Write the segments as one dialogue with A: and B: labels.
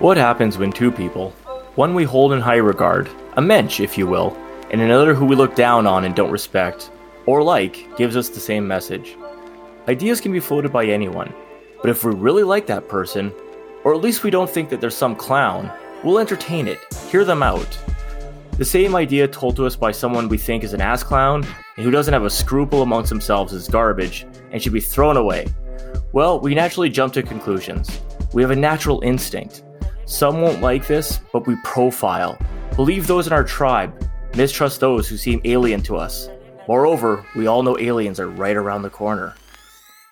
A: What happens when two people, one we hold in high regard, a mensch, if you will, and another who we look down on and don't respect, or like, gives us the same message? Ideas can be floated by anyone, but if we really like that person, or at least we don't think that there's some clown, we'll entertain it, hear them out. The same idea told to us by someone we think is an ass clown and who doesn't have a scruple amongst themselves is garbage and should be thrown away. Well, we naturally jump to conclusions. We have a natural instinct. Some won't like this, but we profile. Believe those in our tribe, mistrust those who seem alien to us. Moreover, we all know aliens are right around the corner.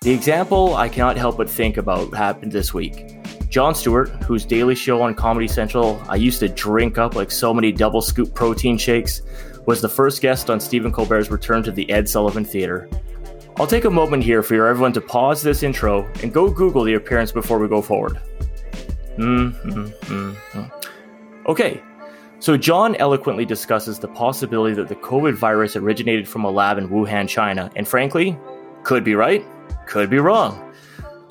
A: The example I cannot help but think about happened this week. Jon Stewart, whose daily show on Comedy Central I used to drink up like so many double scoop protein shakes, was the first guest on Stephen Colbert's return to the Ed Sullivan Theater. I'll take a moment here for everyone to pause this intro and go Google the appearance before we go forward. Mm-hmm. Okay, so Jon eloquently discusses the possibility that the COVID virus originated from a lab in Wuhan, China, and frankly, could be right, could be wrong.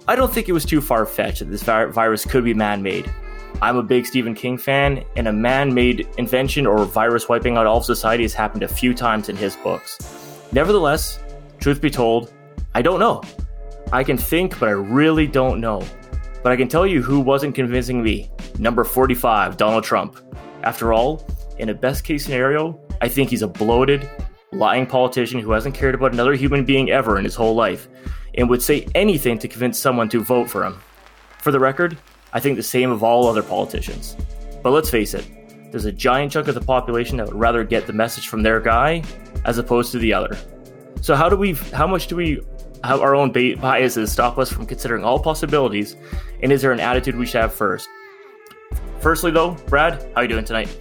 A: I don't think it was too far fetched that this virus could be man made. I'm a big Stephen King fan, and a man made invention or virus wiping out all of society has happened a few times in his books. Nevertheless, truth be told, I don't know. I can think, but I really don't know. But I can tell you who wasn't convincing me. Number 45, Donald Trump. After all, in a best case scenario, I think he's a bloated, lying politician who hasn't cared about another human being ever in his whole life and would say anything to convince someone to vote for him. For the record, I think the same of all other politicians. But let's face it, there's a giant chunk of the population that would rather get the message from their guy as opposed to the other. So how do we how much do we have our own biases stop us from considering all possibilities and is there an attitude we should have first? Firstly though, Brad, how are you doing tonight?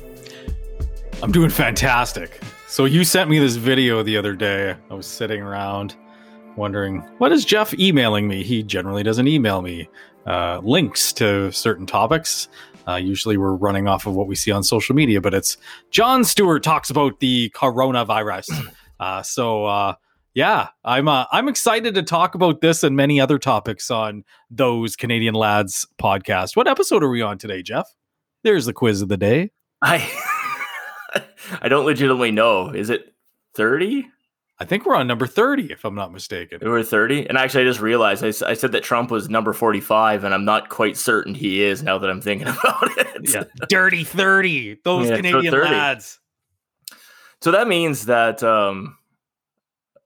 B: I'm doing fantastic. So you sent me this video the other day. I was sitting around wondering what is Jeff emailing me? He generally doesn't email me uh, links to certain topics. Uh, usually we're running off of what we see on social media, but it's Jon Stewart talks about the coronavirus. Uh, so uh, yeah, I'm uh, I'm excited to talk about this and many other topics on those Canadian lads podcast. What episode are we on today, Jeff? There's the quiz of the day.
A: I I don't legitimately know. Is it 30?
B: I think we're on number 30, if I'm not mistaken.
A: We're 30. And actually, I just realized I, I, said that Trump was number 45, and I'm not quite certain he is now that I'm thinking about it.
B: yeah. Dirty 30. Those yeah, Canadian so lads.
A: So that means that, um,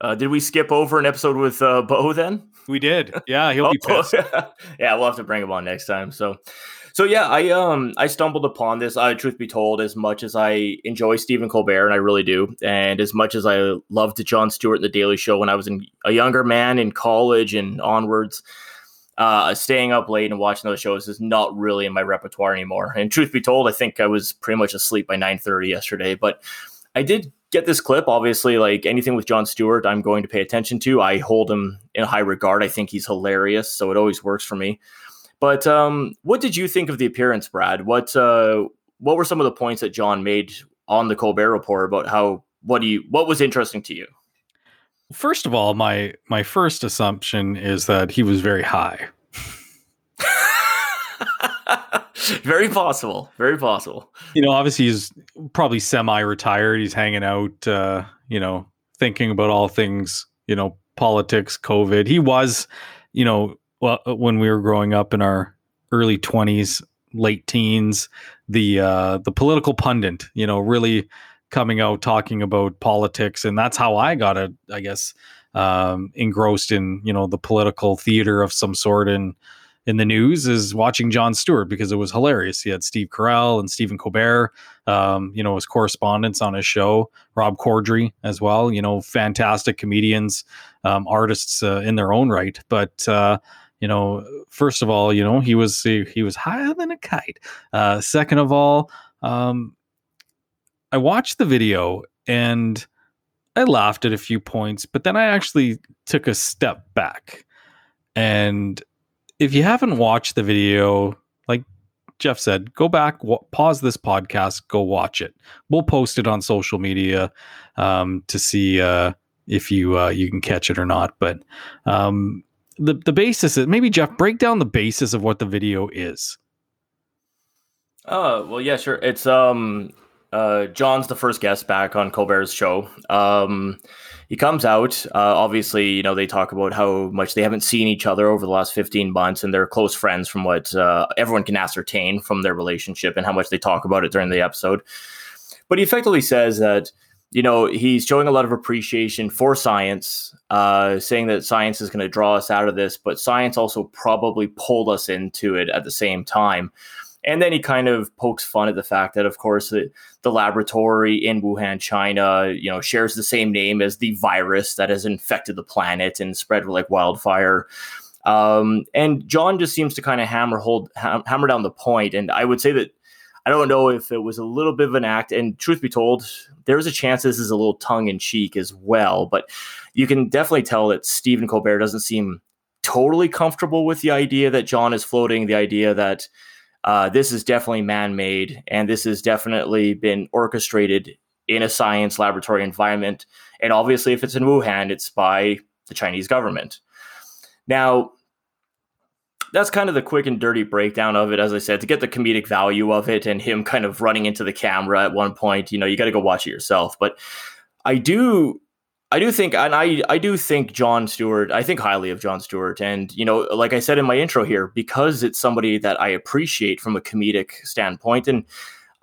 A: uh, did we skip over an episode with uh, Bo then?
B: We did. Yeah, he'll be oh, pissed.
A: yeah, we'll have to bring him on next time. So, so yeah, I um I stumbled upon this. I truth be told, as much as I enjoy Stephen Colbert, and I really do, and as much as I loved Jon Stewart and The Daily Show when I was in, a younger man in college and onwards, uh, staying up late and watching those shows is not really in my repertoire anymore. And truth be told, I think I was pretty much asleep by nine thirty yesterday, but I did get this clip. Obviously, like anything with Jon Stewart, I'm going to pay attention to. I hold him in high regard. I think he's hilarious, so it always works for me. But um, what did you think of the appearance, Brad? What uh, what were some of the points that Jon made on the Colbert Report about how what do you what was interesting to you?
B: First of all, my my first assumption is that he was very high.
A: very possible. Very possible.
B: You know, obviously he's probably semi-retired. He's hanging out, uh, you know, thinking about all things, you know, politics, COVID. He was, you know, well uh, when we were growing up in our early 20s late teens the uh the political pundit you know really coming out talking about politics and that's how i got it i guess um engrossed in you know the political theater of some sort in in the news is watching Jon Stewart because it was hilarious. He had Steve Carell and Stephen Colbert, um, you know, as correspondents on his show. Rob Corddry as well, you know, fantastic comedians, um, artists uh, in their own right. But uh, you know, first of all, you know, he was he was higher than a kite. Uh, second of all, um, I watched the video and I laughed at a few points, but then I actually took a step back. And if you haven't watched the video, like Jeff said, go back, w- pause this podcast, go watch it. We'll post it on social media um, to see uh, if you uh, you can catch it or not. But um, the the basis is maybe Jeff break down the basis of what the video is.
A: Oh well, yeah, sure. It's um, uh, Jon's the first guest back on Colbert's show. Um, he comes out. Uh, obviously, you know they talk about how much they haven't seen each other over the last fifteen months, and they're close friends from what uh, everyone can ascertain from their relationship and how much they talk about it during the episode. But he effectively says that you know, he's showing a lot of appreciation for science, uh, saying that science is going to draw us out of this, but science also probably pulled us into it at the same time. And then he kind of pokes fun at the fact that, of course, the, the laboratory in Wuhan, China, you know, shares the same name as the virus that has infected the planet and spread like wildfire. Um, and Jon just seems to kind of hammer hold hammer down the point. And I would say that I don't know if it was a little bit of an act. And truth be told, there's a chance this is a little tongue in cheek as well. But you can definitely tell that Stephen Colbert doesn't seem totally comfortable with the idea that Jon is floating, the idea that uh, this is definitely man made and this has definitely been orchestrated in a science laboratory environment. And obviously, if it's in Wuhan, it's by the Chinese government. Now, that's kind of the quick and dirty breakdown of it. As I said, to get the comedic value of it and him kind of running into the camera at one point, you know, you got to go watch it yourself. But I do, I do think, and I, I do think Jon Stewart. I think highly of Jon Stewart, and you know, like I said in my intro here, because it's somebody that I appreciate from a comedic standpoint, and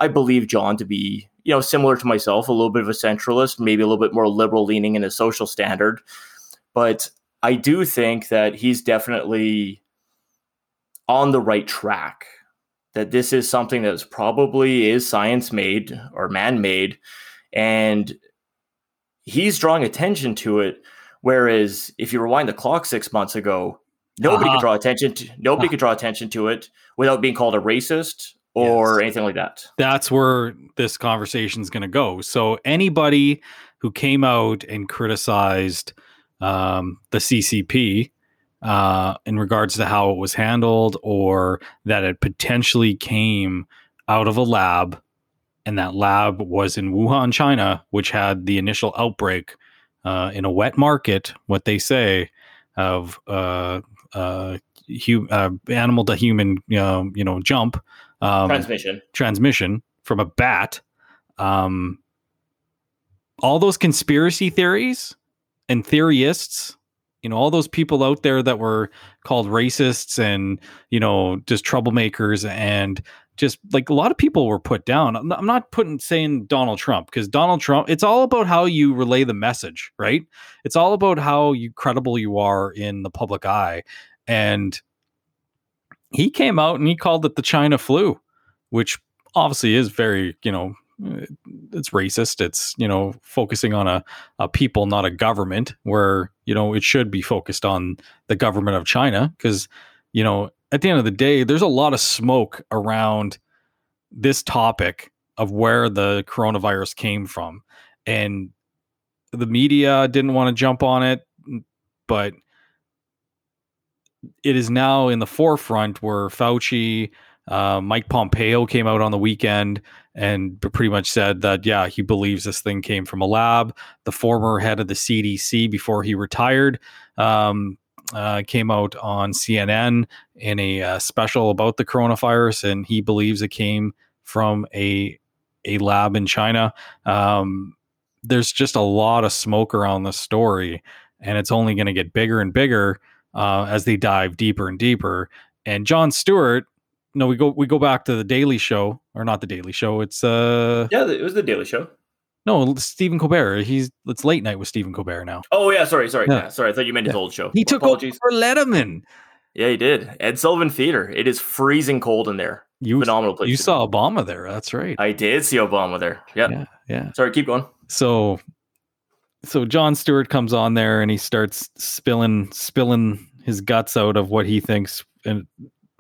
A: I believe Jon to be, you know, similar to myself, a little bit of a centralist, maybe a little bit more liberal leaning in his social standard, but I do think that he's definitely on the right track that this is something that's probably is science made or man made and he's drawing attention to it whereas if you rewind the clock 6 months ago nobody uh-huh. could draw attention to nobody uh-huh. could draw attention to it without being called a racist or yes. anything like that
B: that's where this conversation is going to go so anybody who came out and criticized um, the ccp uh, in regards to how it was handled or that it potentially came out of a lab and that lab was in Wuhan, China, which had the initial outbreak uh, in a wet market, what they say of uh, uh, hu- uh, animal to human, um, you know, jump
A: um, transmission
B: transmission from a bat. Um, all those conspiracy theories and theorists you know all those people out there that were called racists and you know just troublemakers and just like a lot of people were put down. I'm not putting saying donald trump because donald trump it's all about how you relay the message right? It's all about how you credible you are in the public eye. And he came out and he called it the china flu which obviously is very you know eh, it's racist. It's you know focusing on a, a people, not a government, where you know it should be focused on the government of China because you know at the end of the day, there's a lot of smoke around this topic of where the coronavirus came from, and the media didn't want to jump on it, but it is now in the forefront where Fauci uh, Mike Pompeo came out on the weekend and pretty much said that, yeah, he believes this thing came from a lab. The former head of the CDC before he retired um, uh, came out on CNN in a uh, special about the coronavirus, and he believes it came from a a lab in China. Um, there's just a lot of smoke around the story, and it's only going to get bigger and bigger uh, as they dive deeper and deeper. And Jon Stewart no, we go we go back to the Daily Show or not the Daily Show. It's uh
A: yeah, it was the Daily Show.
B: No, Stephen Colbert. He's it's late night with Stephen Colbert now.
A: Oh yeah, sorry, sorry, yeah. yeah sorry. I thought you meant his old show.
B: He took Apologies. over for Letterman.
A: Yeah, he did. Ed Sullivan Theater. It is freezing cold in there. You, Phenomenal place.
B: You saw Obama there. That's right.
A: I did see Obama there. Yeah.
B: Yeah. Yeah.
A: Sorry, keep going.
B: So so Jon Stewart comes on there and he starts spilling spilling his guts out of what he thinks and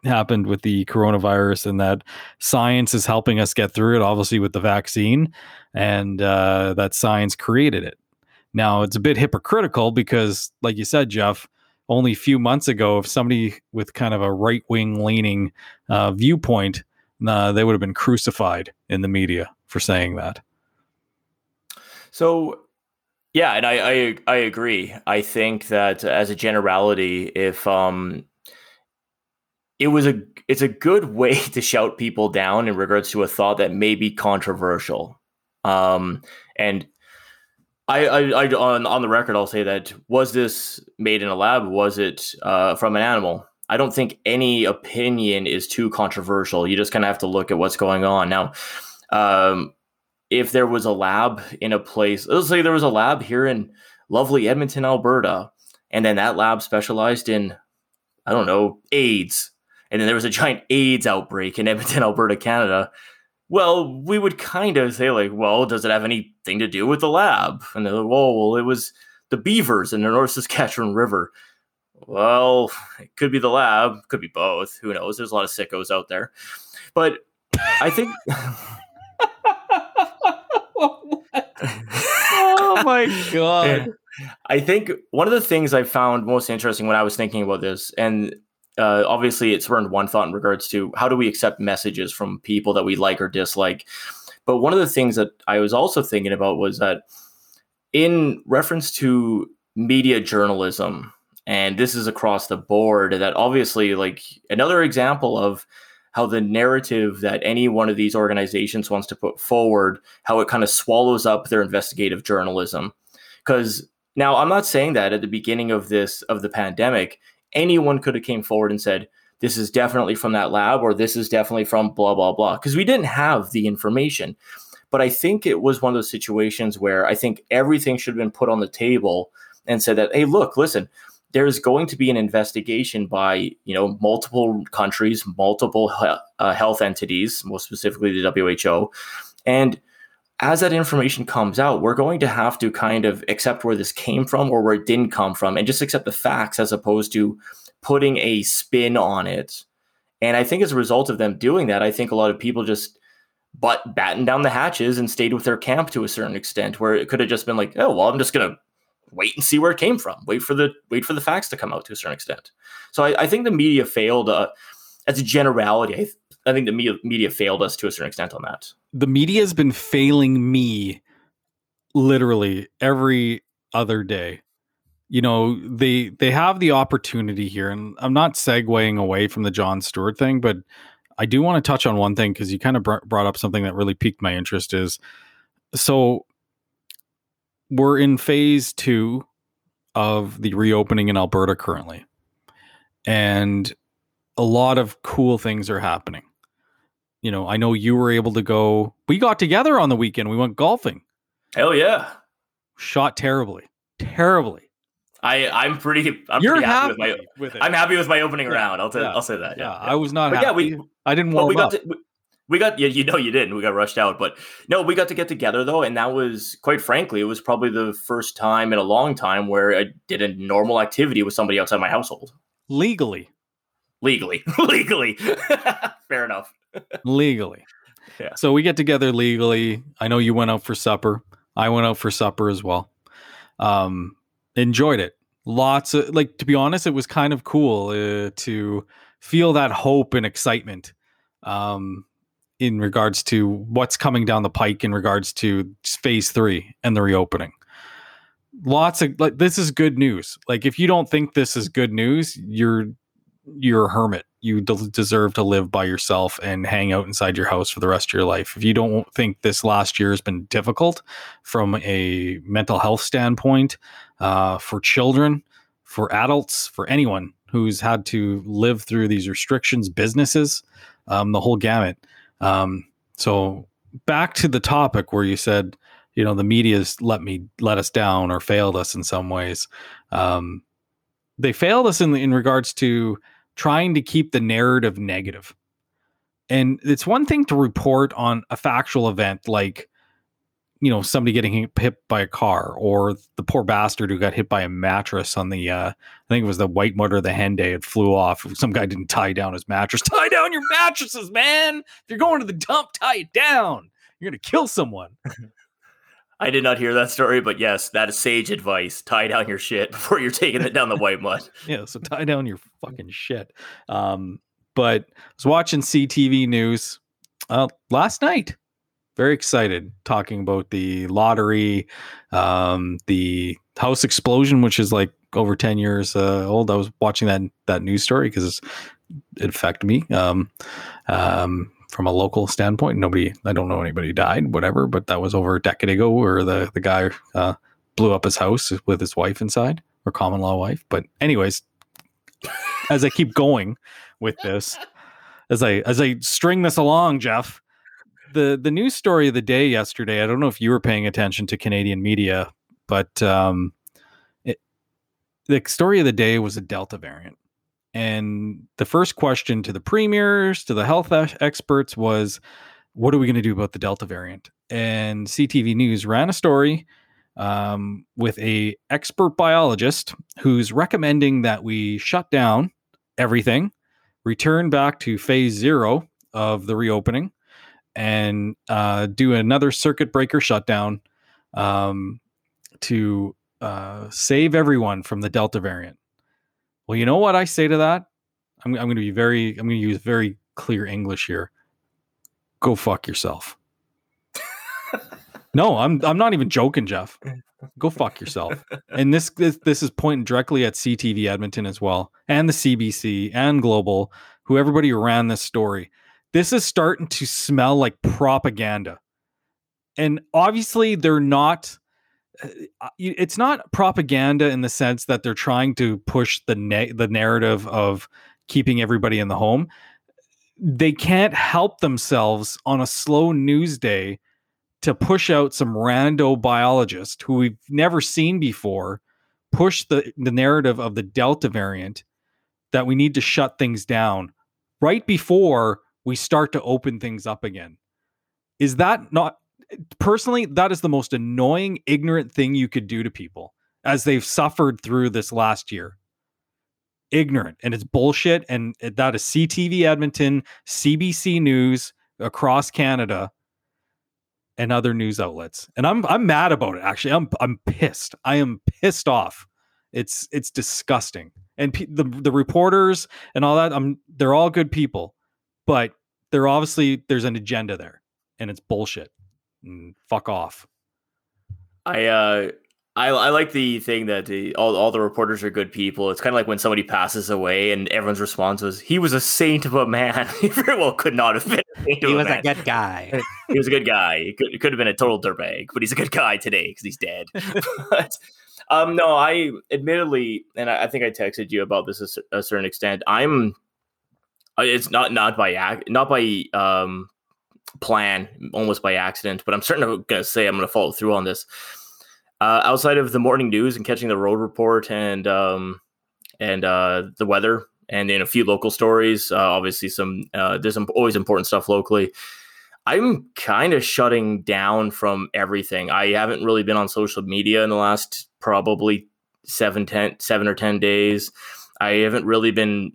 B: happened with the coronavirus and that science is helping us get through it, obviously, with the vaccine, and uh, that science created it. Now, it's a bit hypocritical because, like you said, Jeff, only a few months ago, if somebody with kind of a right wing leaning uh, viewpoint, uh, they would have been crucified in the media for saying that.
A: So, yeah, and I, I I agree. I think that as a generality, if um it was a it's a good way to shout people down in regards to a thought that may be controversial. Um, and I, I, I, on on the record, I'll say that was this made in a lab? Was it uh, from an animal? I don't think any opinion is too controversial. You just kind of have to look at what's going on now. Um, if there was a lab in a place, let's say there was a lab here in lovely Edmonton, Alberta, and then that lab specialized in, I don't know, AIDS, and then there was a giant AIDS outbreak in Edmonton, Alberta, Canada well, we would kind of say like, well, does it have anything to do with the lab? And they're like, well, well, it was the beavers in the North Saskatchewan River. Well, it could be the lab, could be both. Who knows? There's a lot of sickos out there, but I think.
B: oh my god!
A: I think one of the things I found most interesting when I was thinking about this, and uh, obviously it's spurned one thought in regards to how do we accept messages from people that we like or dislike. But one of the things that I was also thinking about was that in reference to media journalism, and this is across the board, that obviously, like another example of how the narrative that any one of these organizations wants to put forward, how it kind of swallows up their investigative journalism. Because now I'm not saying that at the beginning of this of the pandemic, anyone could have came forward and said, this is definitely from that lab or this is definitely from blah, blah, blah. Because we didn't have the information. But I think it was one of those situations where I think everything should have been put on the table and said that, hey, look, listen, there's going to be an investigation by you know multiple countries, multiple uh, health entities, most specifically the WHO, and as that information comes out, we're going to have to kind of accept where this came from or where it didn't come from and just accept the facts as opposed to putting a spin on it. And I think as a result of them doing that, I think a lot of people just but batten down the hatches and stayed with their camp to a certain extent where it could have just been like, oh well, I'm just gonna wait and see where it came from. Wait for the wait for the facts to come out to a certain extent. So I, I think the media failed uh, as a generality. I, I think the media, media failed us to a certain extent on that.
B: The media has been failing me literally every other day. You know, they they have the opportunity here, and I'm not segueing away from the Jon Stewart thing, but I do want to touch on one thing because you kind of br- brought up something that really piqued my interest. Is so we're in phase two of the reopening in Alberta currently, and a lot of cool things are happening you know, I know you were able to go. We got together on the weekend. We went golfing.
A: Hell yeah!
B: Shot terribly, terribly.
A: I I'm pretty. I'm
B: You're
A: pretty
B: happy,
A: happy, with my.
B: with it.
A: I'm happy with my opening
B: Yeah,
A: round. I'll t-
B: yeah,
A: I'll say that. Yeah,
B: yeah, I was not
A: But
B: happy.
A: yeah, we-
B: I didn't warm
A: we got
B: up.
A: to, we- we got yeah, you know you didn't. We got rushed out, but no, we got to get together though, and that was quite frankly, it was probably the first time in a long time where I did a normal activity with somebody outside my household
B: legally,
A: legally. legally, fair enough.
B: Legally.
A: Yeah.
B: So we get together legally. I know you went out for supper. I went out for supper as well. Um, enjoyed it. Lots of like to be honest, it was kind of cool uh, to feel that hope and excitement. Um, in regards to what's coming down the pike in regards to phase three and the reopening. Lots of like this is good news. Like if you don't think this is good news, you're you're a hermit. You de- deserve to live by yourself and hang out inside your house for the rest of your life. If you don't think this last year has been difficult from a mental health standpoint uh, for children, for adults, for anyone who's had to live through these restrictions, businesses, um, the whole gamut. Um, so back to the topic where you said, you know, the media's let me let us down or failed us in some ways. Um, they failed us in in regards to trying to keep the narrative negative. And it's one thing to report on a factual event like you know somebody getting hit- by a car or the poor bastard who got hit by a mattress on the uh I think it was the white motor of the Henday it flew off. Some guy didn't tie down his mattress. Tie down your mattresses man! If you're going to the dump tie it down! You're going to kill someone
A: I did not hear that story, but yes, that is sage advice. Tie down your shit before you're taking it down the Whitemud.
B: yeah, so tie down your fucking shit. Um, but I was watching CTV news uh, last night. Very excited talking about the lottery, um, the house explosion, which is like over ten years uh, old. I was watching that that news story because it affected me. Um, um, from a local standpoint, nobody, I don't know anybody died, whatever, but that was over a decade ago where the, the guy uh, blew up his house with his wife inside or common law wife. But anyways, as I keep going with this, as I as I string this along, Jeff, the the news story of the day yesterday. I don't know if you were paying attention to Canadian media, but um, it, the story of the day was a Delta variant, and the first question to the premiers, to the health experts, was, "What are we going to do about the Delta variant?" And CTV News ran a story um, with a expert biologist who's recommending that we shut down everything, return back to phase zero of the reopening, and uh, do another circuit breaker shutdown um, to uh, save everyone from the Delta variant. Well, you know what I say to that? I'm, I'm going to be very, I'm going to use very clear English here. Go fuck yourself. no, I'm, I'm not even joking, Jeff. Go fuck yourself. and this, this, this is pointing directly at CTV Edmonton as well, and the CBC and Global, who everybody ran this story this is starting to smell like propaganda. And obviously, they're not. Uh, it's not propaganda in the sense that they're trying to push the na- the narrative of keeping everybody in the home. They can't help themselves on a slow news day to push out some rando biologist who we've never seen before push the, the narrative of the Delta variant that we need to shut things down right before we start to open things up again. Is that not personally that is the most annoying ignorant thing you could do to people as they've suffered through this last year. Ignorant and it's bullshit and that is CTV Edmonton, CBC News across Canada and other news outlets. And I'm I'm mad about it actually. I'm I'm pissed. I am pissed off. It's it's disgusting. And pe- the the reporters and all that I'm they're all good people but there obviously there's an agenda there, and it's bullshit. And fuck off.
A: I uh I, I like the thing that the, all, all the reporters are good people. It's kind of like when somebody passes away and everyone's response was, he was a saint of a man. he very well could not have been
C: a He was a, a, good guy.
A: he was a good guy. He could, could have been a total dirtbag, but he's a good guy today because he's dead. but, um, no, I admittedly, and I, I, think I texted you about this a, a certain extent. I'm uh, it's not not by act, not by um, plan, almost by accident. But I'm certainly going to say I'm going to follow through on this. Uh, outside of the morning news and catching the road report and um, and uh, the weather and in a few local stories, uh, obviously some uh, there's some always important stuff locally. I'm kind of shutting down from everything. I haven't really been on social media in the last probably seven, ten, seven or ten days. I haven't really been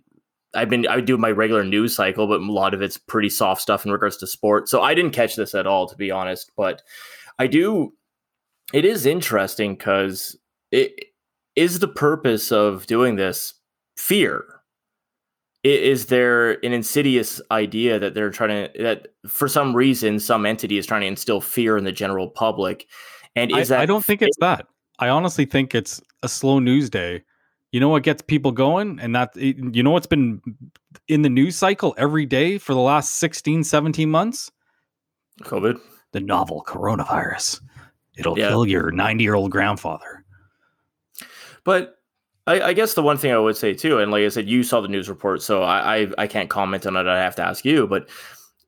A: I've been I do my regular news cycle, but a lot of it's pretty soft stuff in regards to sport. So I didn't catch this at all, to be honest. But I do. It is interesting because it is the purpose of doing this fear. Is there an insidious idea that they're trying to that for some reason some entity is trying to instill fear in the general public? And is
B: I,
A: that
B: I don't think it's that. I honestly think it's a slow news day you know what gets people going? And that you know what's been in the news cycle every day for the last 16 17 months?
A: Covid.
B: The novel coronavirus. It'll yeah. kill your 90 year old grandfather.
A: But I, I, guess the one thing i would say too and like i said you saw the news report so I, I, I can't comment on it. I have to ask you but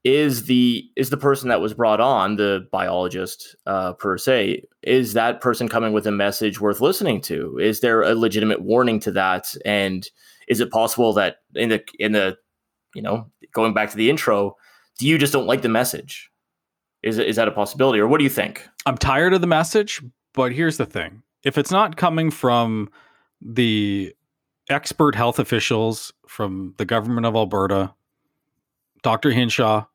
A: is the is the person that was brought on the biologist uh, per se is that person coming with a message worth listening to? Is there a legitimate warning to that? And is it possible that in the in the you know going back to the intro do you just don't like the message? Is is that a possibility or what do you think?
B: I'm tired of the message but here's the thing. If it's not coming from the expert health officials from the government of alberta Dr. Hinshaw,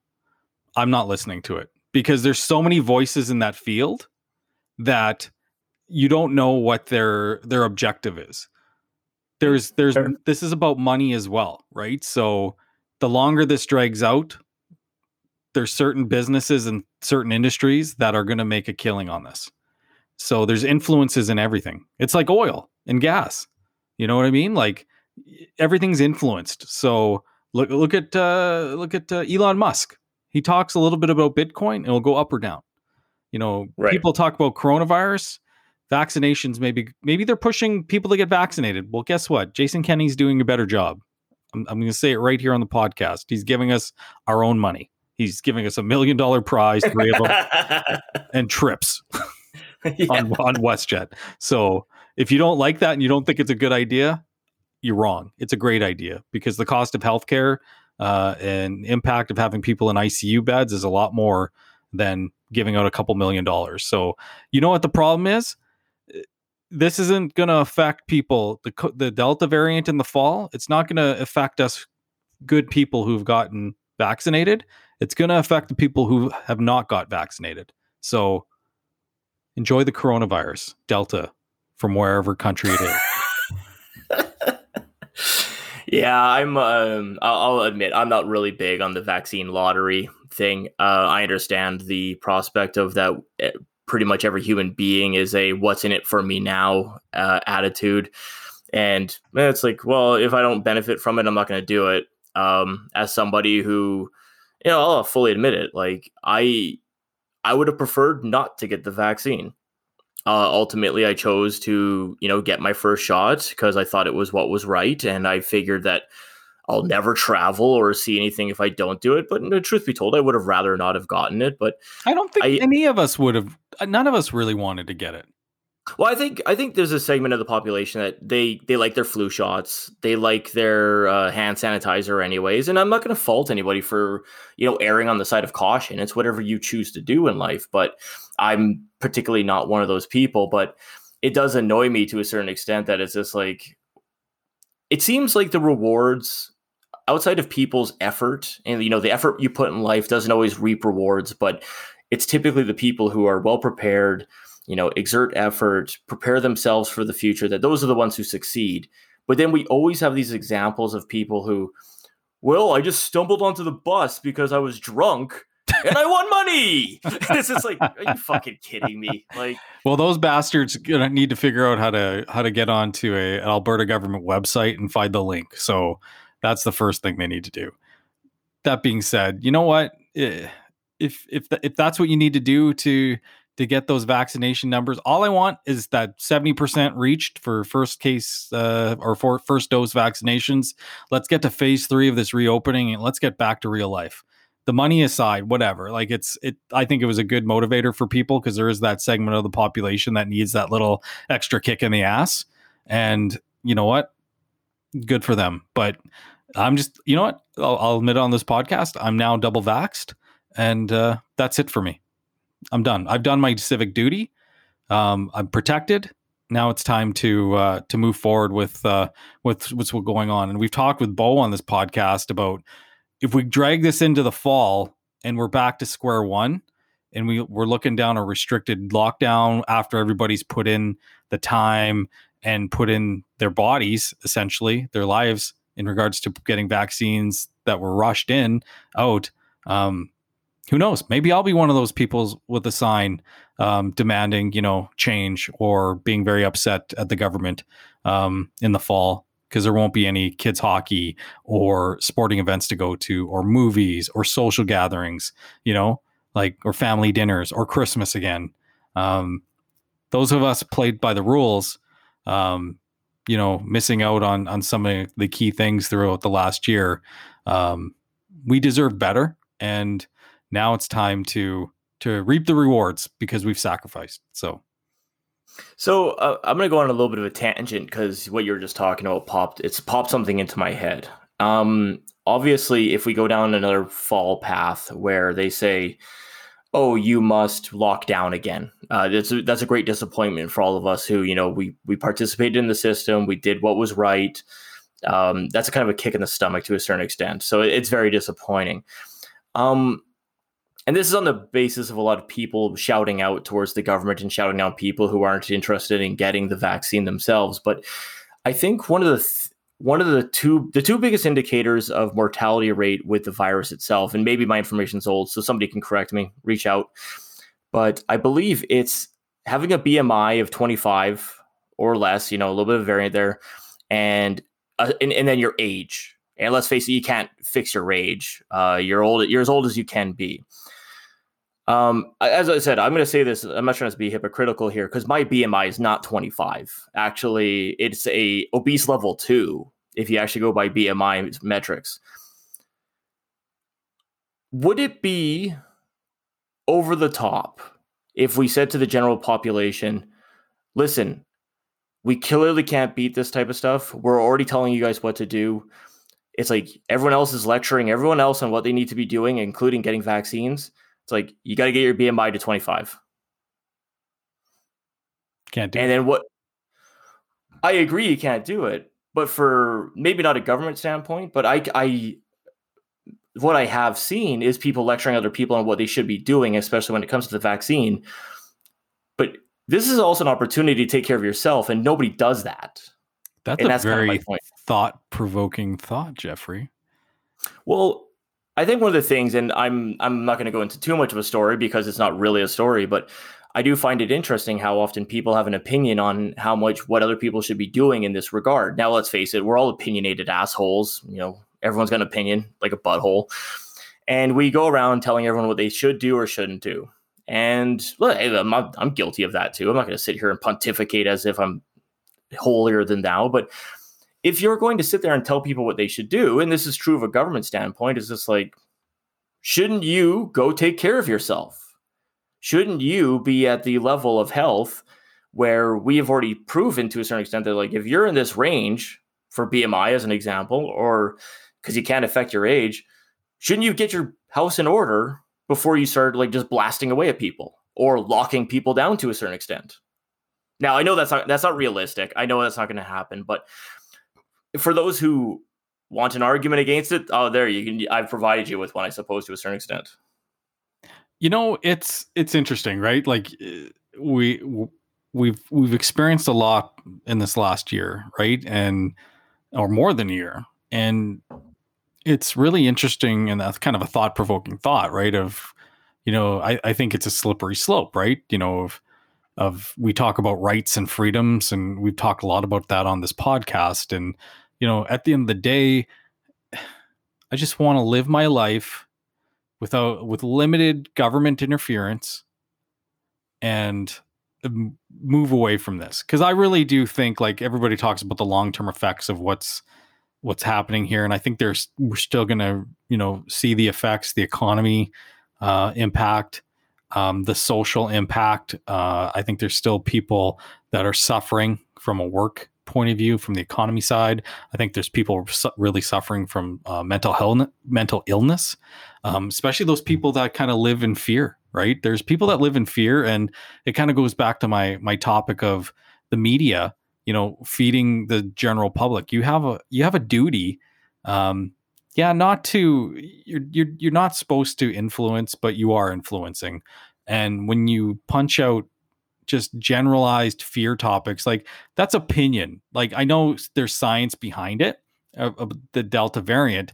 B: I'm not listening to it because there's so many voices in that field that you don't know what their their objective is. There's there's sure. this is about money as well, right? So the longer this drags out, there's certain businesses and certain industries that are going to make a killing on this. So there's influences in everything. It's like oil and gas. You know what I mean? Like everything's influenced. So Look look at uh, look at uh, Elon Musk. He talks a little bit about Bitcoin it'll go up or down. You know,
A: Right.
B: people talk about coronavirus, vaccinations. Maybe maybe they're pushing people to get vaccinated. Well, guess what? Jason Kenney's doing a better job. I'm, I'm going to say it right here on the podcast. He's giving us our own money. He's giving us a million dollar prize, three of them, and trips
A: Yeah.
B: on, on WestJet. So if you don't like that and you don't think it's a good idea, you're wrong. It's a great idea because the cost of healthcare uh, and impact of having people in ICU beds is a lot more than giving out a couple million dollars. So you know what the problem is? This isn't going to affect people. The the Delta variant in the fall. It's not going to affect us good people who've gotten vaccinated. It's going to affect the people who have not got vaccinated. So enjoy the coronavirus delta from wherever country it is
A: yeah, I'm. Um, I'll, admit I'm not really big on the vaccine lottery thing. Uh, I understand the prospect of that. eh, Pretty much every human being is a "what's in it for me now" uh, attitude, and eh, it's like, well, if I don't benefit from it, I'm not going to do it. Um, as somebody who, you know, I'll fully admit it. Like I, I would have preferred not to get the vaccine. Uh, ultimately, I chose to, you know, get my first shot because I thought it was what was right, and I figured that I'll never travel or see anything if I don't do it. But truth be told, I would have rather not have gotten it. But
B: i don't think
A: I-
B: any of us would have none of us really wanted to get it
A: well, I think I think there's a segment of the population that they they like their flu shots, they like their uh, hand sanitizer, anyways. And I'm not going to fault anybody for you know erring on the side of caution. It's whatever you choose to do in life. But I'm particularly not one of those people. But it does annoy me to a certain extent that it's just like it seems like the rewards outside of people's effort and you know the effort you put in life doesn't always reap rewards but it's typically the people who are well prepared you know exert effort prepare themselves for the future that those are the ones who succeed. But then we always have these examples of people who well i just stumbled onto the bus because i was drunk and i won money. This is like are you fucking kidding me? Like
B: well those bastards gonna need to figure out how to how to get onto a an alberta government website and find the link. So that's the first thing they need to do. That being said you know what? Eh, if if if that's what you need to do to to get those vaccination numbers. All i want is that 70% reached for first case uh, or for first dose vaccinations. Let's get to phase three of this reopening and let's get back to real life. The money aside whatever like it's it i think it was a good motivator for people because there is that segment of the population that needs that little extra kick in the ass. And you know what? Good for them. But i'm just you know what? I'll, I'll admit on this podcast i'm now double vaxxed and uh, that's it for me i'm done. I've done my civic duty. Um, i'm protected. Now it's time to uh, to move forward with uh, with what's going on. And we've talked with bo on this podcast about if we drag this into the fall and we're back to square one and we, we're looking down a restricted lockdown after everybody's put in the time and put in their bodies essentially their lives in regards to getting vaccines that were rushed in out um, who knows? Maybe i'll be one of those people with a sign um, demanding you know change or being very upset at the government um, in the fall because there won't be any kids hockey or sporting events to go to or movies or social gatherings you know like or family dinners or christmas again. Um, those of us played by the rules um, you know missing out on on some of the key things throughout the last year um, we deserve better. And now it's time to to reap the rewards because we've sacrificed so
A: So uh, I'm gonna go on a little bit of a tangent because what you were just talking about popped. It's popped something into my head. Um, obviously, if we go down another fall path where they say, "Oh, you must lock down again," uh, that's a, that's a great disappointment for all of us who you know we we participated in the system, we did what was right. Um, that's kind of a kick in the stomach to a certain extent. So it- it's very disappointing. Um, and this is on the basis of a lot of people shouting out towards the government and shouting down people who aren't interested in getting the vaccine themselves. But I think one of the th- one of the two the two biggest indicators of mortality rate with the virus itself, and maybe my information's old, so somebody can correct me, reach out. But I believe it's having a BMI of 25 or less, you know, a little bit of variant there, and uh, and, and then your age. And let's face it, you can't fix your age. Uh, you're old. You're as old as you can be. Um, as I said, I'm going to say this. I'm not trying to be hypocritical here because my BMI is not 25. Actually, it's a obese level two. If you actually go by BMI metrics, would it be over the top if we said to the general population, "Listen, we clearly can't beat this type of stuff. We're already telling you guys what to do." It's like everyone else is lecturing everyone else on what they need to be doing, including getting vaccines it's like you got to get your BMI to 25.
B: Can't do
A: and
B: it.
A: then what? I agree, you can't do it. But for maybe not a government standpoint, but I, I, what I have seen is people lecturing other people on what they should be doing, especially when it comes to the vaccine. But this is also an opportunity to take care of yourself, and nobody does that.
B: That's and a that's very kind of thought-provoking thought, Jeffrey.
A: Well, I think one of the things, and I'm I'm not going to go into too much of a story because it's not really a story, but I do find it interesting how often people have an opinion on how much what other people should be doing in this regard. Now, let's face it, we're all opinionated assholes. You know, everyone's got an opinion, like a butthole, and we go around telling everyone what they should do or shouldn't do. And well, I'm, I'm guilty of that too. I'm not going to sit here and pontificate as if I'm holier than thou, but if you're going to sit there and tell people what they should do, and this is true of a government standpoint, is this like, shouldn't you go take care of yourself? Shouldn't you be at the level of health where we have already proven to a certain extent that, like, if you're in this range for BMI as an example, or because you can't affect your age, shouldn't you get your house in order before you start like just blasting away at people or locking people down to a certain extent? Now I know that's not that's not realistic. I know that's not going to happen, but for those who want an argument against it, oh, there you can. I've provided you with one, I suppose, to a certain extent.
B: You know, it's it's interesting, right? Like uh, we we've we've experienced a lot in this last year, right? And or more than a year, and it's really interesting, and that's kind of a thought provoking thought, right? Of you know, I, I think it's a slippery slope, right? You know, of of we talk about rights and freedoms, and we've talked a lot about that on this podcast, and you know, at the end of the day, I just want to live my life without with limited government interference and move away from this because I really do think like everybody talks about the long term effects of what's what's happening here, and I think there's we're still going to you know see the effects, the economy uh, impact, um, the social impact. Uh, I think there's still people that are suffering from a work point of view, from the economy side, I think there's people su- really suffering from uh, mental health, mental illness, um, especially those people that kind of live in fear. Right? There's people that live in fear, and it kind of goes back to my my topic of the media. You know, feeding the general public. You have a you have a duty. Um, yeah, not to you're you're you're not supposed to influence, but you are influencing. And when you punch out just generalized fear topics like that's opinion. Like i know there's science behind it of, of the delta variant.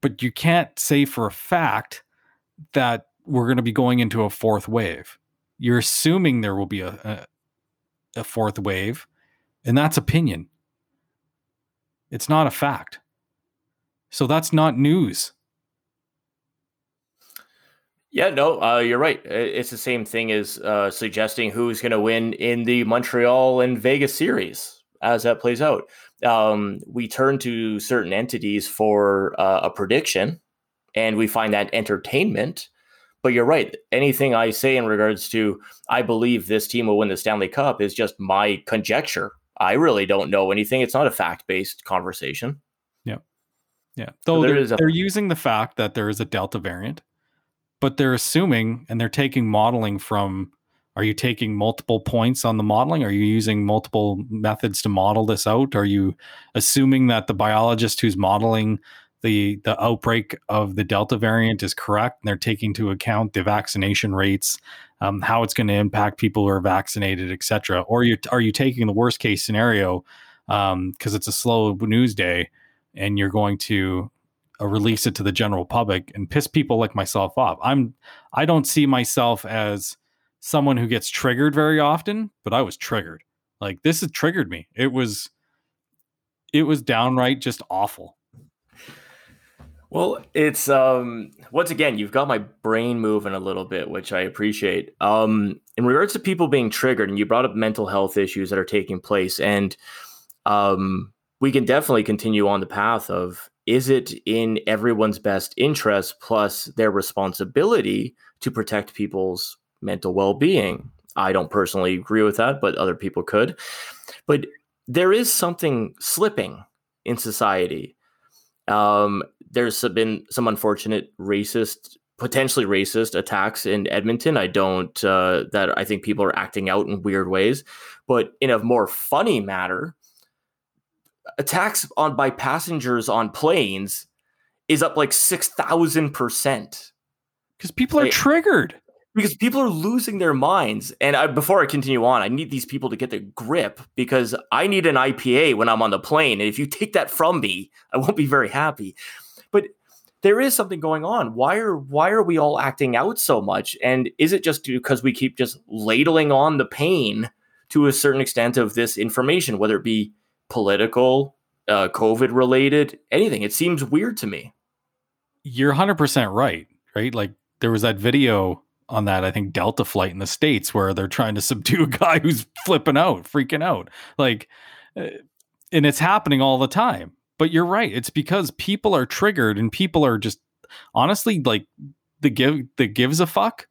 B: But you can't say for a fact that we're going to be going into a fourth wave. You're assuming there will be a, a, a fourth wave and that's opinion. It's not a fact. So that's not news
A: yeah, no, uh, you're right. It's the same thing as uh, suggesting who's going to win in the Montreal and Vegas series as that plays out. Um, we turn to certain entities for uh, a prediction, and we find that entertainment. But you're right. Anything I say in regards to I believe this team will win the Stanley Cup is just my conjecture. I really don't know anything. It's not a fact based conversation.
B: Yeah, yeah. Though so they're, a- they're using the fact that there is a Delta variant but they're assuming and they're taking modeling from are you taking multiple points on the modeling? Are you using multiple methods to model this out? Are you assuming that the biologist who's modeling the the outbreak of the delta variant is correct and they're taking into account the vaccination rates um, how it's going to impact people who are vaccinated etc or you are you taking the worst case scenario because um, it's a slow news day and you're going to release it to the general public and piss people like myself off. I'm I don't see myself as someone who gets triggered very often, but I was triggered. Like this has triggered me. It was it was downright just awful.
A: Well, it's um once again, you've got my brain moving a little bit, which I appreciate. Um in regards to people being triggered, and you brought up mental health issues that are taking place, and um we can definitely continue on the path of is it in everyone's best interest plus their responsibility to protect people's mental well-being? I don't personally agree with that but other people could. But there is something slipping in society. Um, there's been some unfortunate racist potentially racist attacks in edmonton. I don't uh, that i think people are acting out in weird ways. But in a more funny matter attacks on by passengers on planes is up like 6000%
B: because people are like, triggered.
A: because people are losing their minds. And I, before i continue on i need these people to get the grip because i need an ipa when i'm on the plane. And if you take that from me i won't be very happy. But there is something going on. Why are why are we all acting out so much? And is it just because we keep just ladling on the pain to a certain extent of this information whether it be political, uh, COVID related, anything. It seems weird to me.
B: You're 100% right, right? Like there was that video on that, I think, Delta flight in the States where they're trying to subdue a guy who's flipping out, freaking out. Like, uh, and it's happening all the time. But you're right. It's because people are triggered and people are just honestly like the give the gives a fuck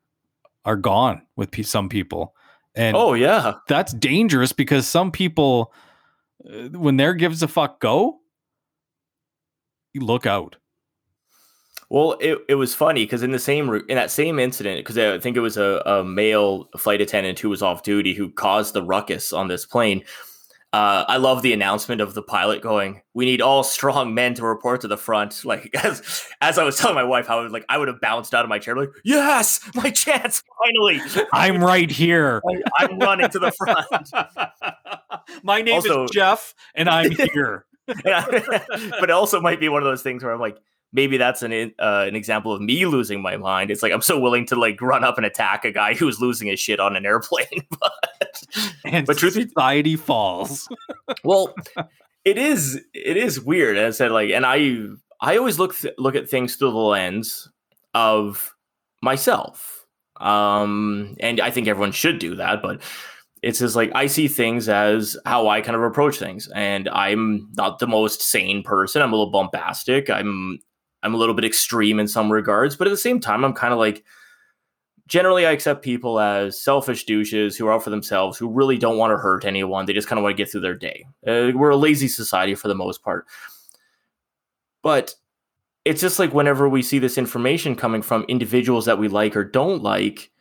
B: are gone with some people. And
A: oh yeah,
B: that's dangerous because some people Uh, when there gives a fuck go, look out.
A: Well, it, it was funny because in the same in that same incident, because I think it was a, a male flight attendant who was off duty who caused the ruckus on this plane. Uh, I love the announcement of the pilot going, "We need all strong men to report to the front." Like as as I was telling my wife, how I was like, I would have bounced out of my chair, like, "Yes, my chance, finally!
B: I'm right here.
A: I, am running to the front."
B: my name also, is Jeff, and I'm here.
A: but it also might be one of those things where I'm like, maybe that's an uh, an example of me losing my mind. It's like I'm so willing to like run up and attack a guy who's losing his shit on an airplane, but
B: and but truth society falls.
A: well, it is it is weird. As I said, like, and I I always look th- look at things through the lens of myself, um, and I think everyone should do that, but it's just like I see things as how I kind of approach things, and I'm not the most sane person. I'm a little bombastic. I'm I'm a little bit extreme in some regards, but at the same time, I'm kind of like generally I accept people as selfish douches who are out for themselves, who really don't want to hurt anyone. They just kind of want to get through their day. Uh, we're a lazy society for the most part. But it's just like whenever we see this information coming from individuals that we like or don't like,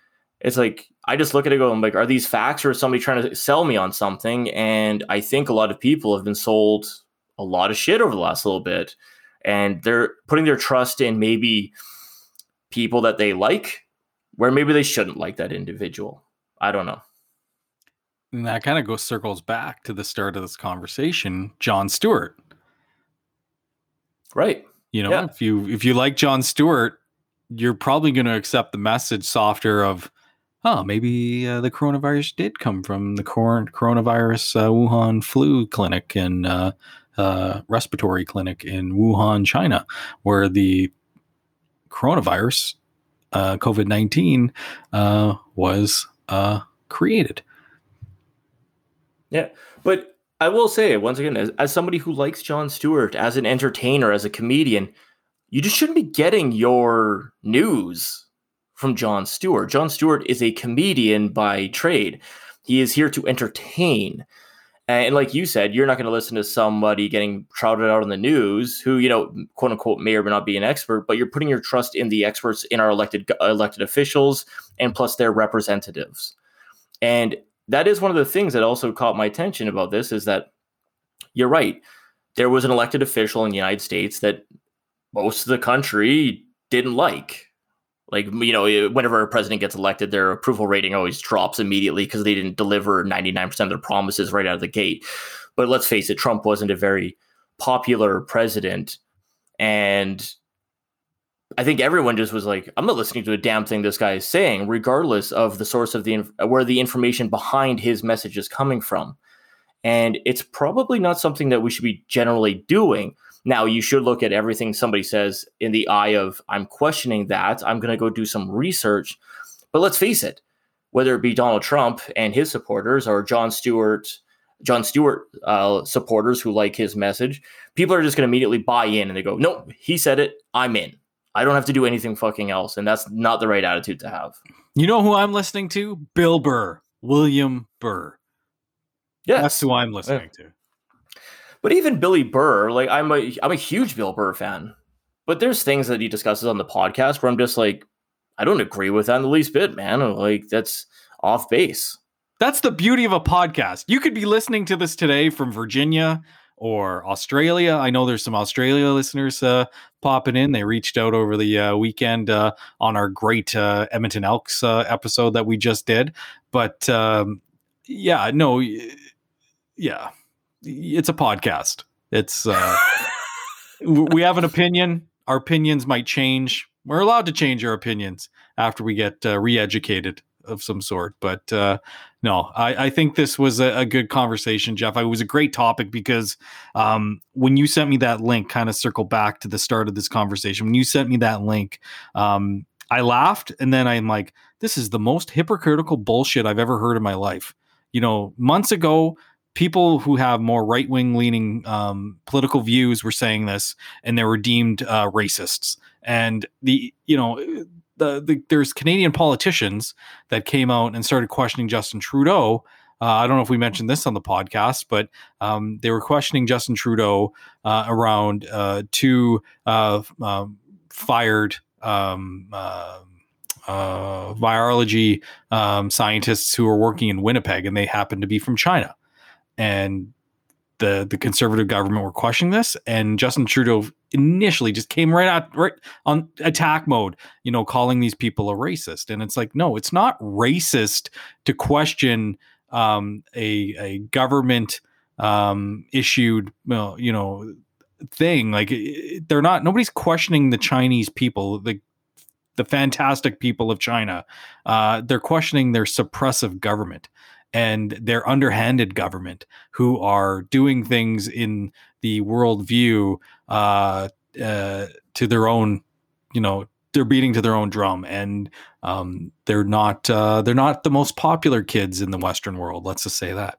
A: it's like I just look at it go, I'm like, are these facts or is somebody trying to sell me on something? And I think a lot of people have been sold a lot of shit over the last little bit and they're putting their trust in maybe people that they like where maybe they shouldn't like that individual. I don't know.
B: And that kind of goes circles back to the start of this conversation, Jon Stewart.
A: Right.
B: You know, yeah. if you if you like Jon Stewart, you're probably going to accept the message softer of, oh, maybe uh, the coronavirus did come from the cor- coronavirus uh, Wuhan flu clinic and uh, uh, respiratory clinic in Wuhan, China, where the coronavirus, uh, COVID 19, uh, was uh, created.
A: Yeah. But I will say, once again, as, as somebody who likes Jon Stewart as an entertainer, as a comedian, you just shouldn't be getting your news from Jon Stewart. Jon Stewart is a comedian by trade. He is here to entertain. And like you said, you're not going to listen to somebody getting shrouded out on the news who, you know, quote unquote, may or may not be an expert, but you're putting your trust in the experts in our elected elected officials and plus their representatives. And that is one of the things that also caught my attention about this is that you're right. There was an elected official in the United States that most of the country didn't like. Like, you know, eh, whenever a president gets elected, their approval rating always drops immediately because they didn't deliver 99% of their promises right out of the gate. But let's face it, Trump wasn't a very popular president. And I think everyone just was like, I'm not listening to a damn thing this guy is saying, regardless of the source of the where the information behind his message is coming from. And it's probably not something that we should be generally doing. Now, you should look at everything somebody says in the eye of, I'm questioning that. I'm going to go do some research. But let's face it, whether it be Donald Trump and his supporters or Jon Stewart, Jon Stewart uh, supporters who like his message, people are just going to immediately buy in and they go, nope, he said it. I'm in. I don't have to do anything fucking else. And that's not the right attitude to have.
B: You know who I'm listening to? Bill Burr, William Burr.
A: Yeah.
B: That's who I'm listening yeah. to.
A: But even Billy Burr, like I'm a I'm a huge Bill Burr fan. But there's things that he discusses on the podcast where I'm just like, I don't agree with that in the least bit, man. Like that's off base.
B: That's the beauty of a podcast. You could be listening to this today from Virginia or Australia. I know there's some Australia listeners uh, popping in. They reached out over the uh, weekend uh, on our great uh, Edmonton Elks uh, episode that we just did. But um, yeah, no, yeah, it's a podcast. It's uh, we have an opinion. Our opinions might change. We're allowed to change our opinions after we get uh, re-educated of some sort. But uh, no, I, I, think this was a, a, good conversation, Jeff. It was a great topic because um, when you sent me that link, kind of circle back to the start of this conversation. When you sent me that link, um, I laughed, and then I'm like, "This is the most hypocritical bullshit I've ever heard in my life." You know, months ago, people who have more right wing leaning um, political views were saying this, and they were deemed uh, racists. And the you know the, the, there's Canadian politicians that came out and started questioning Justin Trudeau. Uh, I don't know if we mentioned this on the podcast, but um, they were questioning Justin Trudeau uh, around uh, two uh, um, fired um, uh, uh, virology um, scientists who were working in Winnipeg, and they happened to be from China. And the the conservative government were questioning this, and Justin Trudeau initially just came right out right on attack mode, you know, calling these people a racist. And it's like, no, it's not racist to question um, a a government um, issued, you know, thing. Like they're not. Nobody's questioning the Chinese people. The the fantastic people of China. Uh, they're questioning their suppressive government and their underhanded government who are doing things in the worldview uh, uh, to their own, you know, they're beating to their own drum, and um, they're not uh, they're not the most popular kids in the Western world. Let's just say that.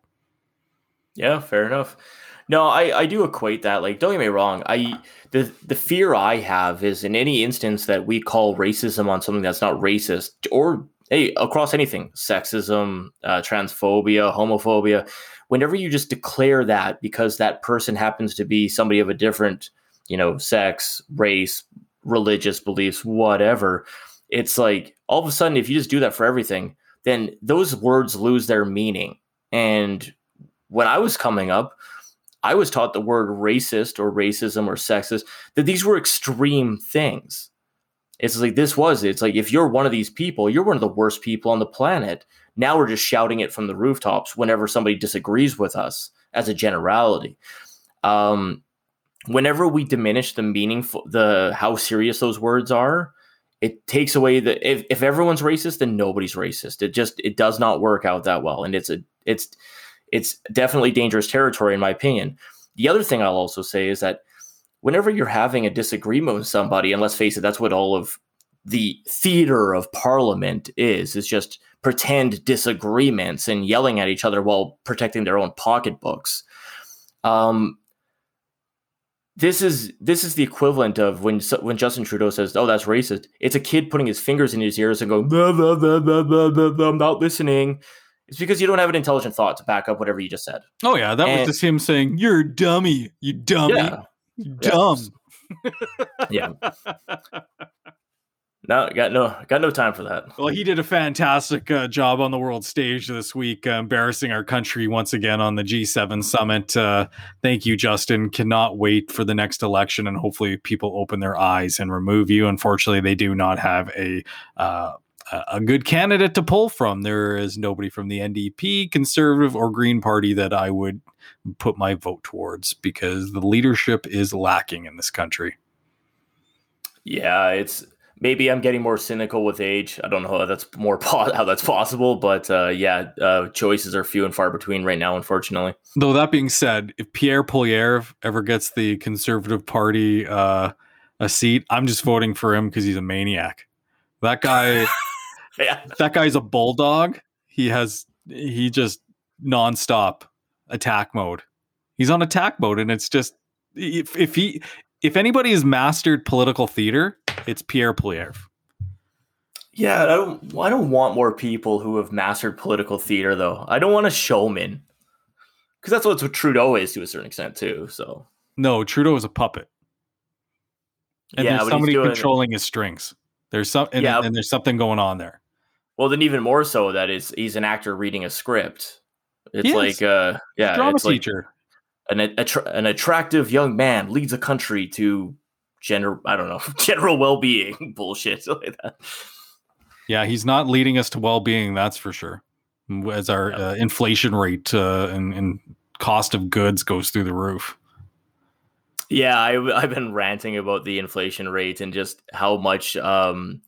A: Yeah, fair enough. No, I, I do equate that. Like, don't get me wrong. I the the fear I have is in any instance that we call racism on something that's not racist, or hey, across anything, sexism, uh, transphobia, homophobia, whenever you just declare that because that person happens to be somebody of a different, you know, sex, race, religious beliefs, whatever, it's like all of a sudden, if you just do that for everything, then those words lose their meaning. And when I was coming up, I was taught the word racist or racism or sexist, that these were extreme things. It's like this was it's like if you're one of these people, you're one of the worst people on the planet. Now we're just shouting it from the rooftops whenever somebody disagrees with us as a generality. Um, whenever we diminish the meaning, the how serious those words are, it takes away the if, if everyone's racist, then nobody's racist. It just it does not work out that well, and it's a it's it's definitely dangerous territory in my opinion. The other thing I'll also say is that whenever you're having a disagreement with somebody, and let's face it, that's what all of the theater of parliament is, is just pretend disagreements and yelling at each other while protecting their own pocketbooks. Um, this is this is the equivalent of when when Justin Trudeau says, "Oh, that's racist." It's a kid putting his fingers in his ears and going, blah, blah, blah, blah, blah, blah, blah, "I'm not listening." It's because you don't have an intelligent thought to back up whatever you just said.
B: Oh yeah, that and, was just him saying, "You're a dummy, you dummy."
A: Yeah,
B: dumb.
A: yeah. No, got no, got no time for that.
B: Well, he did a fantastic uh, job on the world stage this week, uh, embarrassing our country once again on the G7 summit. Uh, thank you, Justin. Cannot wait for the next election, and hopefully, people open their eyes and remove you. Unfortunately, they do not have a uh, a good candidate to pull from. There is nobody from the NDP, Conservative, or Green Party that I would put my vote towards because the leadership is lacking in this country.
A: Yeah, it's maybe I'm getting more cynical with age. I don't know how that's more po- how that's possible, but uh, yeah, uh, choices are few and far between right now, unfortunately.
B: Though that being said, if Pierre Poilievre ever gets the Conservative Party uh, a seat, I'm just voting for him because he's a maniac. That guy,
A: Yeah,
B: that guy's a bulldog. He has he just nonstop attack mode. He's on attack mode, and it's just if if he if anybody has mastered political theater, it's Pierre Poilievre.
A: yeah. I don't. I don't want more people who have mastered political theater, though. I don't want a showman, because that's what Trudeau is to a certain extent too. So
B: No, Trudeau is a puppet, and
A: Yeah,
B: there's somebody controlling his strings. There's some, and,
A: Yeah.
B: and there's something going on there.
A: Well, then even more so that is he's an actor reading a script. It's like uh yeah,
B: Drama
A: it's like
B: teacher.
A: an attra- an attractive young man leads a country to general I don't know, general well-being bullshit like that.
B: Yeah, he's not leading us to well-being. That's for sure. As our
A: Yeah.
B: uh, inflation rate uh, and, and cost of goods goes through the roof.
A: Yeah, I I've been ranting about the inflation rate and just how much um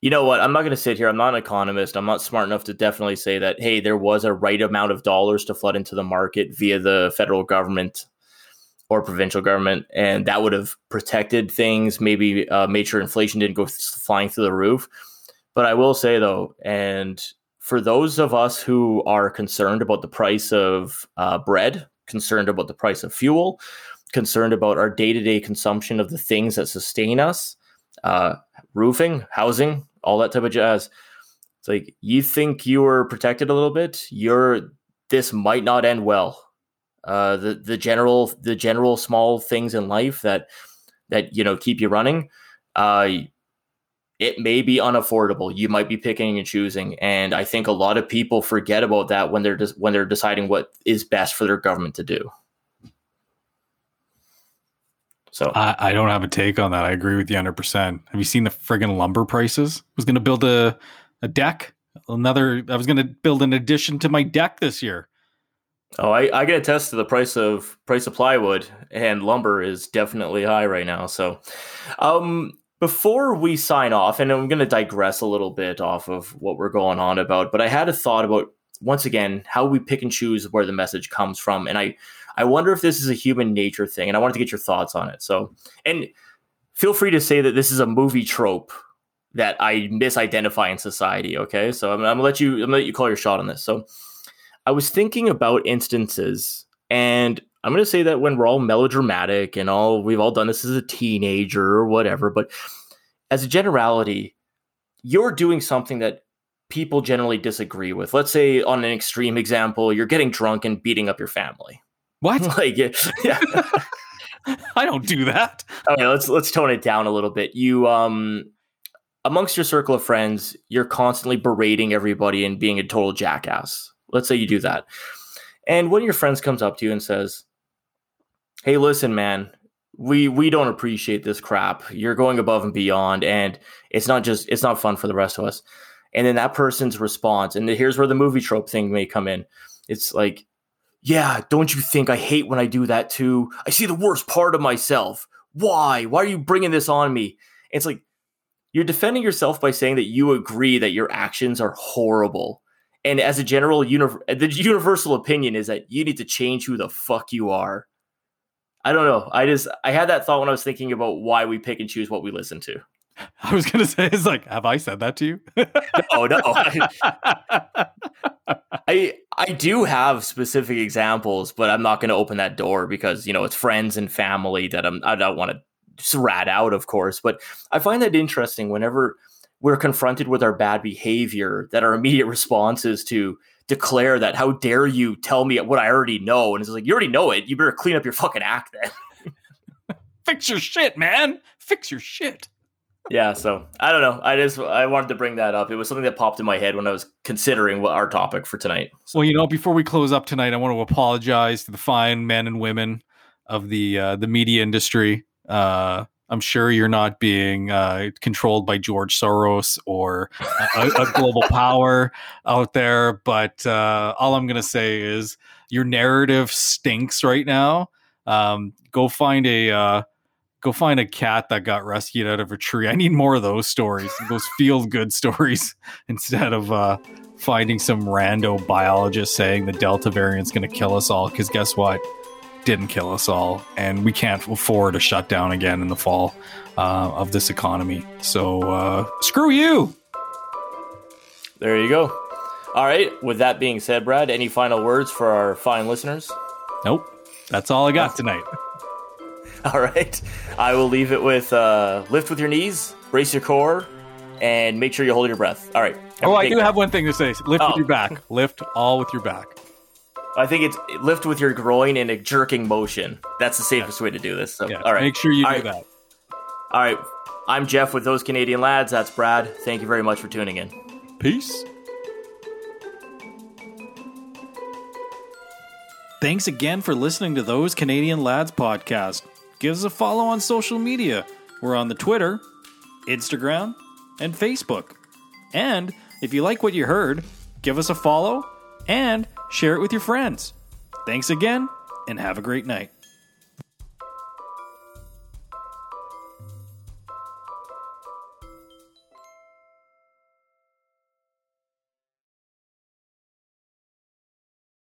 A: you know what? I'm not going to sit here. I'm not an economist. I'm not smart enough to definitely say that hey, there was a right amount of dollars to flood into the market via the federal government or provincial government, and that would have protected things. Maybe uh, made sure inflation didn't go flying through the roof. But I will say though, and for those of us who are concerned about the price of uh, bread, concerned about the price of fuel, concerned about our day to day consumption of the things that sustain us, uh, roofing, housing, all that type of jazz. It's like you think you were protected a little bit. You're this might not end well. Uh, the the general the general small things in life that that you know keep you running. Uh, it may be unaffordable. You might be picking and choosing, and I think a lot of people forget about that when they're just when they're deciding what is best for their government to do. So
B: I, I don't have a take on that. I agree with you 100%. Have you seen the friggin' lumber prices? I was going to build a, a deck. Another, I was going to build an addition to my deck this year.
A: Oh, I, I get attest to the price of price of plywood and lumber is definitely high right now. So, um, before we sign off, and I'm going to digress a little bit off of what we're going on about, but I had a thought about once again how we pick and choose where the message comes from, and I I wonder if this is a human nature thing, and I wanted to get your thoughts on it. So, and feel free to say that this is a movie trope that I misidentify in society. Okay, so I'm, I'm gonna let you I'm gonna let you call your shot on this. So. I was thinking about instances, and I'm to say that when we're all melodramatic and all we've all done this as a teenager or whatever, but as a generality, you're doing something that people generally disagree with. Let's say, on an extreme example, you're getting drunk and beating up your family.
B: What?
A: like, yeah.
B: I don't do that.
A: okay, let's let's tone it down a little bit. You um amongst your circle of friends, you're constantly berating everybody and being a total jackass. Let's say you do that. And one of your friends comes up to you and says, "Hey, listen, man, we we don't appreciate this crap. You're going above and beyond and it's not just it's not fun for the rest of us." And then that person's response, and here's where the movie trope thing may come in. It's like, "Yeah, don't you think I hate when I do that too? I see the worst part of myself. Why? Why are you bringing this on me?" It's like you're defending yourself by saying that you agree that your actions are horrible. And as a general the universal opinion is that you need to change who the fuck you are. I don't know. I just I had that thought when I was thinking about why we pick and choose what we listen to.
B: I was going to say, it's like, have I said that to you?
A: Oh no. I I do have specific examples, but I'm not going to open that door because you know it's friends and family that I'm I don't want to rat out, of course. But I find that interesting whenever we're confronted with our bad behavior, that our immediate response is to declare that how dare you tell me what I already know, and it's like you already know it. You better clean up your fucking act then.
B: Fix your shit, man. Fix your shit.
A: Yeah. So I don't know. I just I wanted to bring that up. It was something that popped in my head when I was considering what our topic for tonight.
B: Well, you know, before we close up tonight, I want to apologize to the fine men and women of the uh, the media industry. Uh, I'm sure you're not being uh, controlled by George Soros or a, a global power out there, but uh, all I'm going to say is your narrative stinks right now. Um, go find a uh, go find a cat that got rescued out of a tree. I need more of those stories, those feel good stories, instead of uh, finding some rando biologist saying the Delta variant's going to kill us all. Because guess what? Didn't kill us all, and we can't afford a shutdown again in the fall uh, of this economy. So uh, screw you.
A: There you go. All right. With that being said, Brad, any final words for our fine listeners?
B: Nope. That's all I got tonight.
A: All right. I will leave it with uh, lift with your knees, brace your core, and make sure you hold your breath. All right.
B: Oh, I do have one thing to say. Lift oh. with your back. Lift all with your back.
A: I think it's lift with your groin in a jerking motion. That's the safest way to do this. So,
B: yeah,
A: all right.
B: Make sure you
A: all
B: do
A: right.
B: that.
A: All right. I'm Jeff with those Canadian lads. That's Brad. Thank you very much for tuning in.
B: Peace. Thanks again for listening to Those Canadian Lads podcast. Give us a follow on social media. We're on the Twitter, Instagram, and Facebook. And if you like what you heard, give us a follow and share it with your friends. Thanks again, and have a great night.